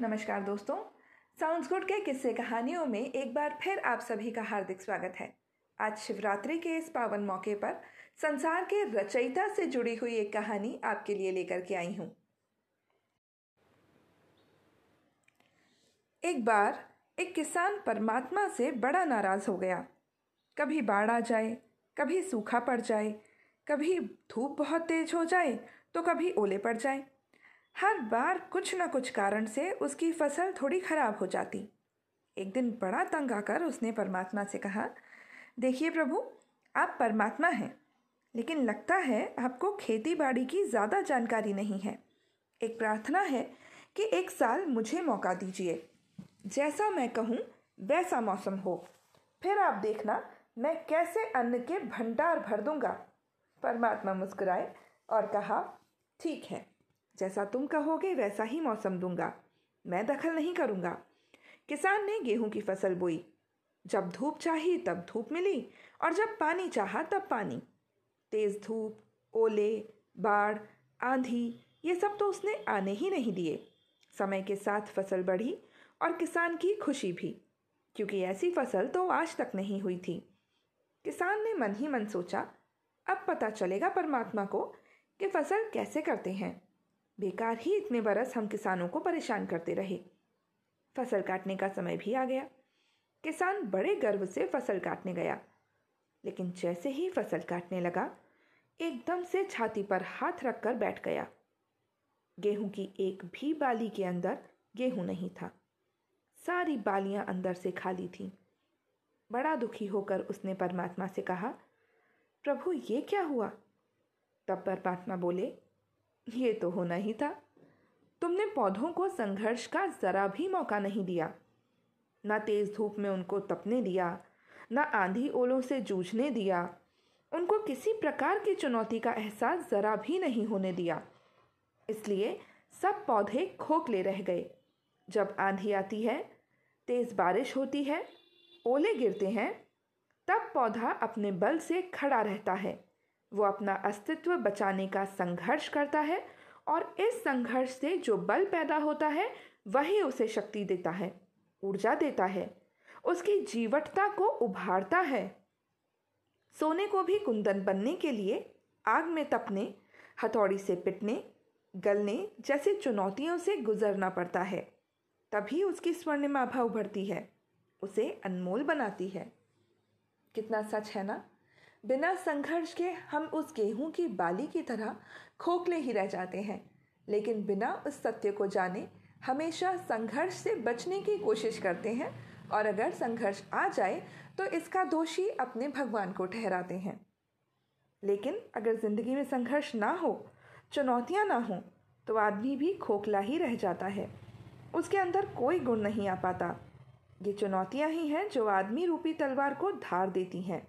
नमस्कार दोस्तों। Sounds good के किस्से कहानियों में एक बार फिर आप सभी का हार्दिक स्वागत है। आज शिवरात्रि के इस पावन मौके पर संसार के रचयिता से जुड़ी हुई एक कहानी आपके लिए लेकर के आई हूँ। एक बार एक किसान परमात्मा से बड़ा नाराज़ हो गया। कभी बाढ़ आ जाए, कभी सूखा पड़ जाए, कभी धूप बहुत तेज हो जाए तो कभी ओले पड़ जाए। हर बार कुछ न कुछ कारण से उसकी फ़सल थोड़ी खराब हो जाती। एक दिन बड़ा तंग आकर उसने परमात्मा से कहा, देखिए प्रभु, आप परमात्मा हैं, लेकिन लगता है आपको खेती बाड़ी की ज़्यादा जानकारी नहीं है। एक प्रार्थना है कि एक साल मुझे मौका दीजिए। जैसा मैं कहूँ, वैसा मौसम हो। फिर आप देखना, मैं कैसे अन्न के भंडार भर दूँगा। परमात्मा मुस्कुराए और कहा, ठीक है जैसा तुम कहोगे, वैसा ही मौसम दूँगा। मैं दखल नहीं करूँगा। किसान ने गेहूँ की फ़सल बोई। जब धूप चाही, तब धूप मिली, और जब पानी चाहा, तब पानी। तेज धूप, ओले, बाढ़, आंधी, ये सब तो उसने आने ही नहीं दिए। समय के साथ फ़सल बढ़ी, और किसान की खुशी भी, क्योंकि ऐसी फ़सल तो आज तक नहीं हुई थी। किसान ने मन ही मन सोचा, अब पता चलेगा परमात्मा को कि फ़सल कैसे करते हैं। बेकार ही इतने बरस हम किसानों को परेशान करते रहे। फ़सल काटने का समय भी आ गया। किसान बड़े गर्व से फ़सल काटने गया। लेकिन जैसे ही फ़सल काटने लगा, एकदम से छाती पर हाथ रखकर बैठ गया। गेहूँ की एक भी बाली के अंदर गेहूँ नहीं था। सारी बालियाँ अंदर से खाली थीं। बड़ा दुखी होकर उसने परमात्मा से कहा, प्रभु, ये क्या हुआ? तब परमात्मा बोले ये तो होना ही था। तुमने पौधों को संघर्ष का जरा भी मौका नहीं दिया। ना तेज धूप में उनको तपने दिया, ना आंधी ओलों से जूझने दिया। उनको किसी प्रकार की चुनौती का एहसास जरा भी नहीं होने दिया। इसलिए सब पौधे खोखले रह गए। जब आंधी आती है, तेज बारिश होती है, ओले गिरते हैं, तब पौधा अपने बल से खड़ा रहता है। वो अपना अस्तित्व बचाने का संघर्ष करता है और इस संघर्ष से जो बल पैदा होता है, वही उसे शक्ति देता है, ऊर्जा देता है, उसकी जीवटता को उभारता है। सोने को भी कुंदन बनने के लिए आग में तपने, हथौड़ी से पिटने, गलने जैसे चुनौतियों से गुजरना पड़ता है, तभी उसकी स्वर्णिमा आभा उभरती है, उसे अनमोल बनाती है। कितना सच है ना? बिना संघर्ष के हम उस गेहूँ की बाली की तरह खोखले ही रह जाते हैं। लेकिन बिना उस सत्य को जाने, हमेशा संघर्ष से बचने की कोशिश करते हैं और अगर संघर्ष आ जाए तो इसका दोषी अपने भगवान को ठहराते हैं। लेकिन अगर ज़िंदगी में संघर्ष ना हो, चुनौतियाँ ना हो तो आदमी भी खोखला ही रह जाता है। उसके अंदर कोई गुण नहीं आ पाता। ये चुनौतियाँ ही हैं जो आदमी रूपी तलवार को धार देती हैं।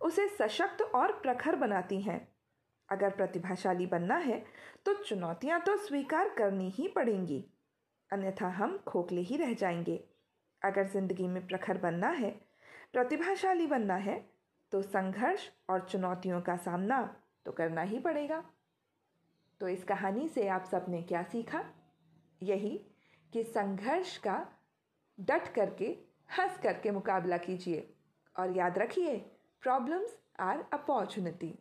उसे सशक्त और प्रखर बनाती हैं। अगर प्रतिभाशाली बनना है तो चुनौतियाँ तो स्वीकार करनी ही पड़ेंगी। अन्यथा हम खोखले ही रह जाएँगे। अगर ज़िंदगी में प्रखर बनना है, प्रतिभाशाली बनना है तो संघर्ष और चुनौतियों का सामना तो करना ही पड़ेगा। तो इस कहानी से आप सबने क्या सीखा? यही कि संघर्ष का डट करके, हंस करके मुकाबला कीजिए। और याद रखिए प्रॉब्लम्स आर अपॉर्चुनिटी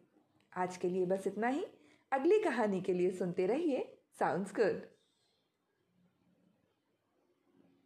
आज के लिए बस इतना ही। अगली कहानी के लिए सुनते रहिए। Sounds good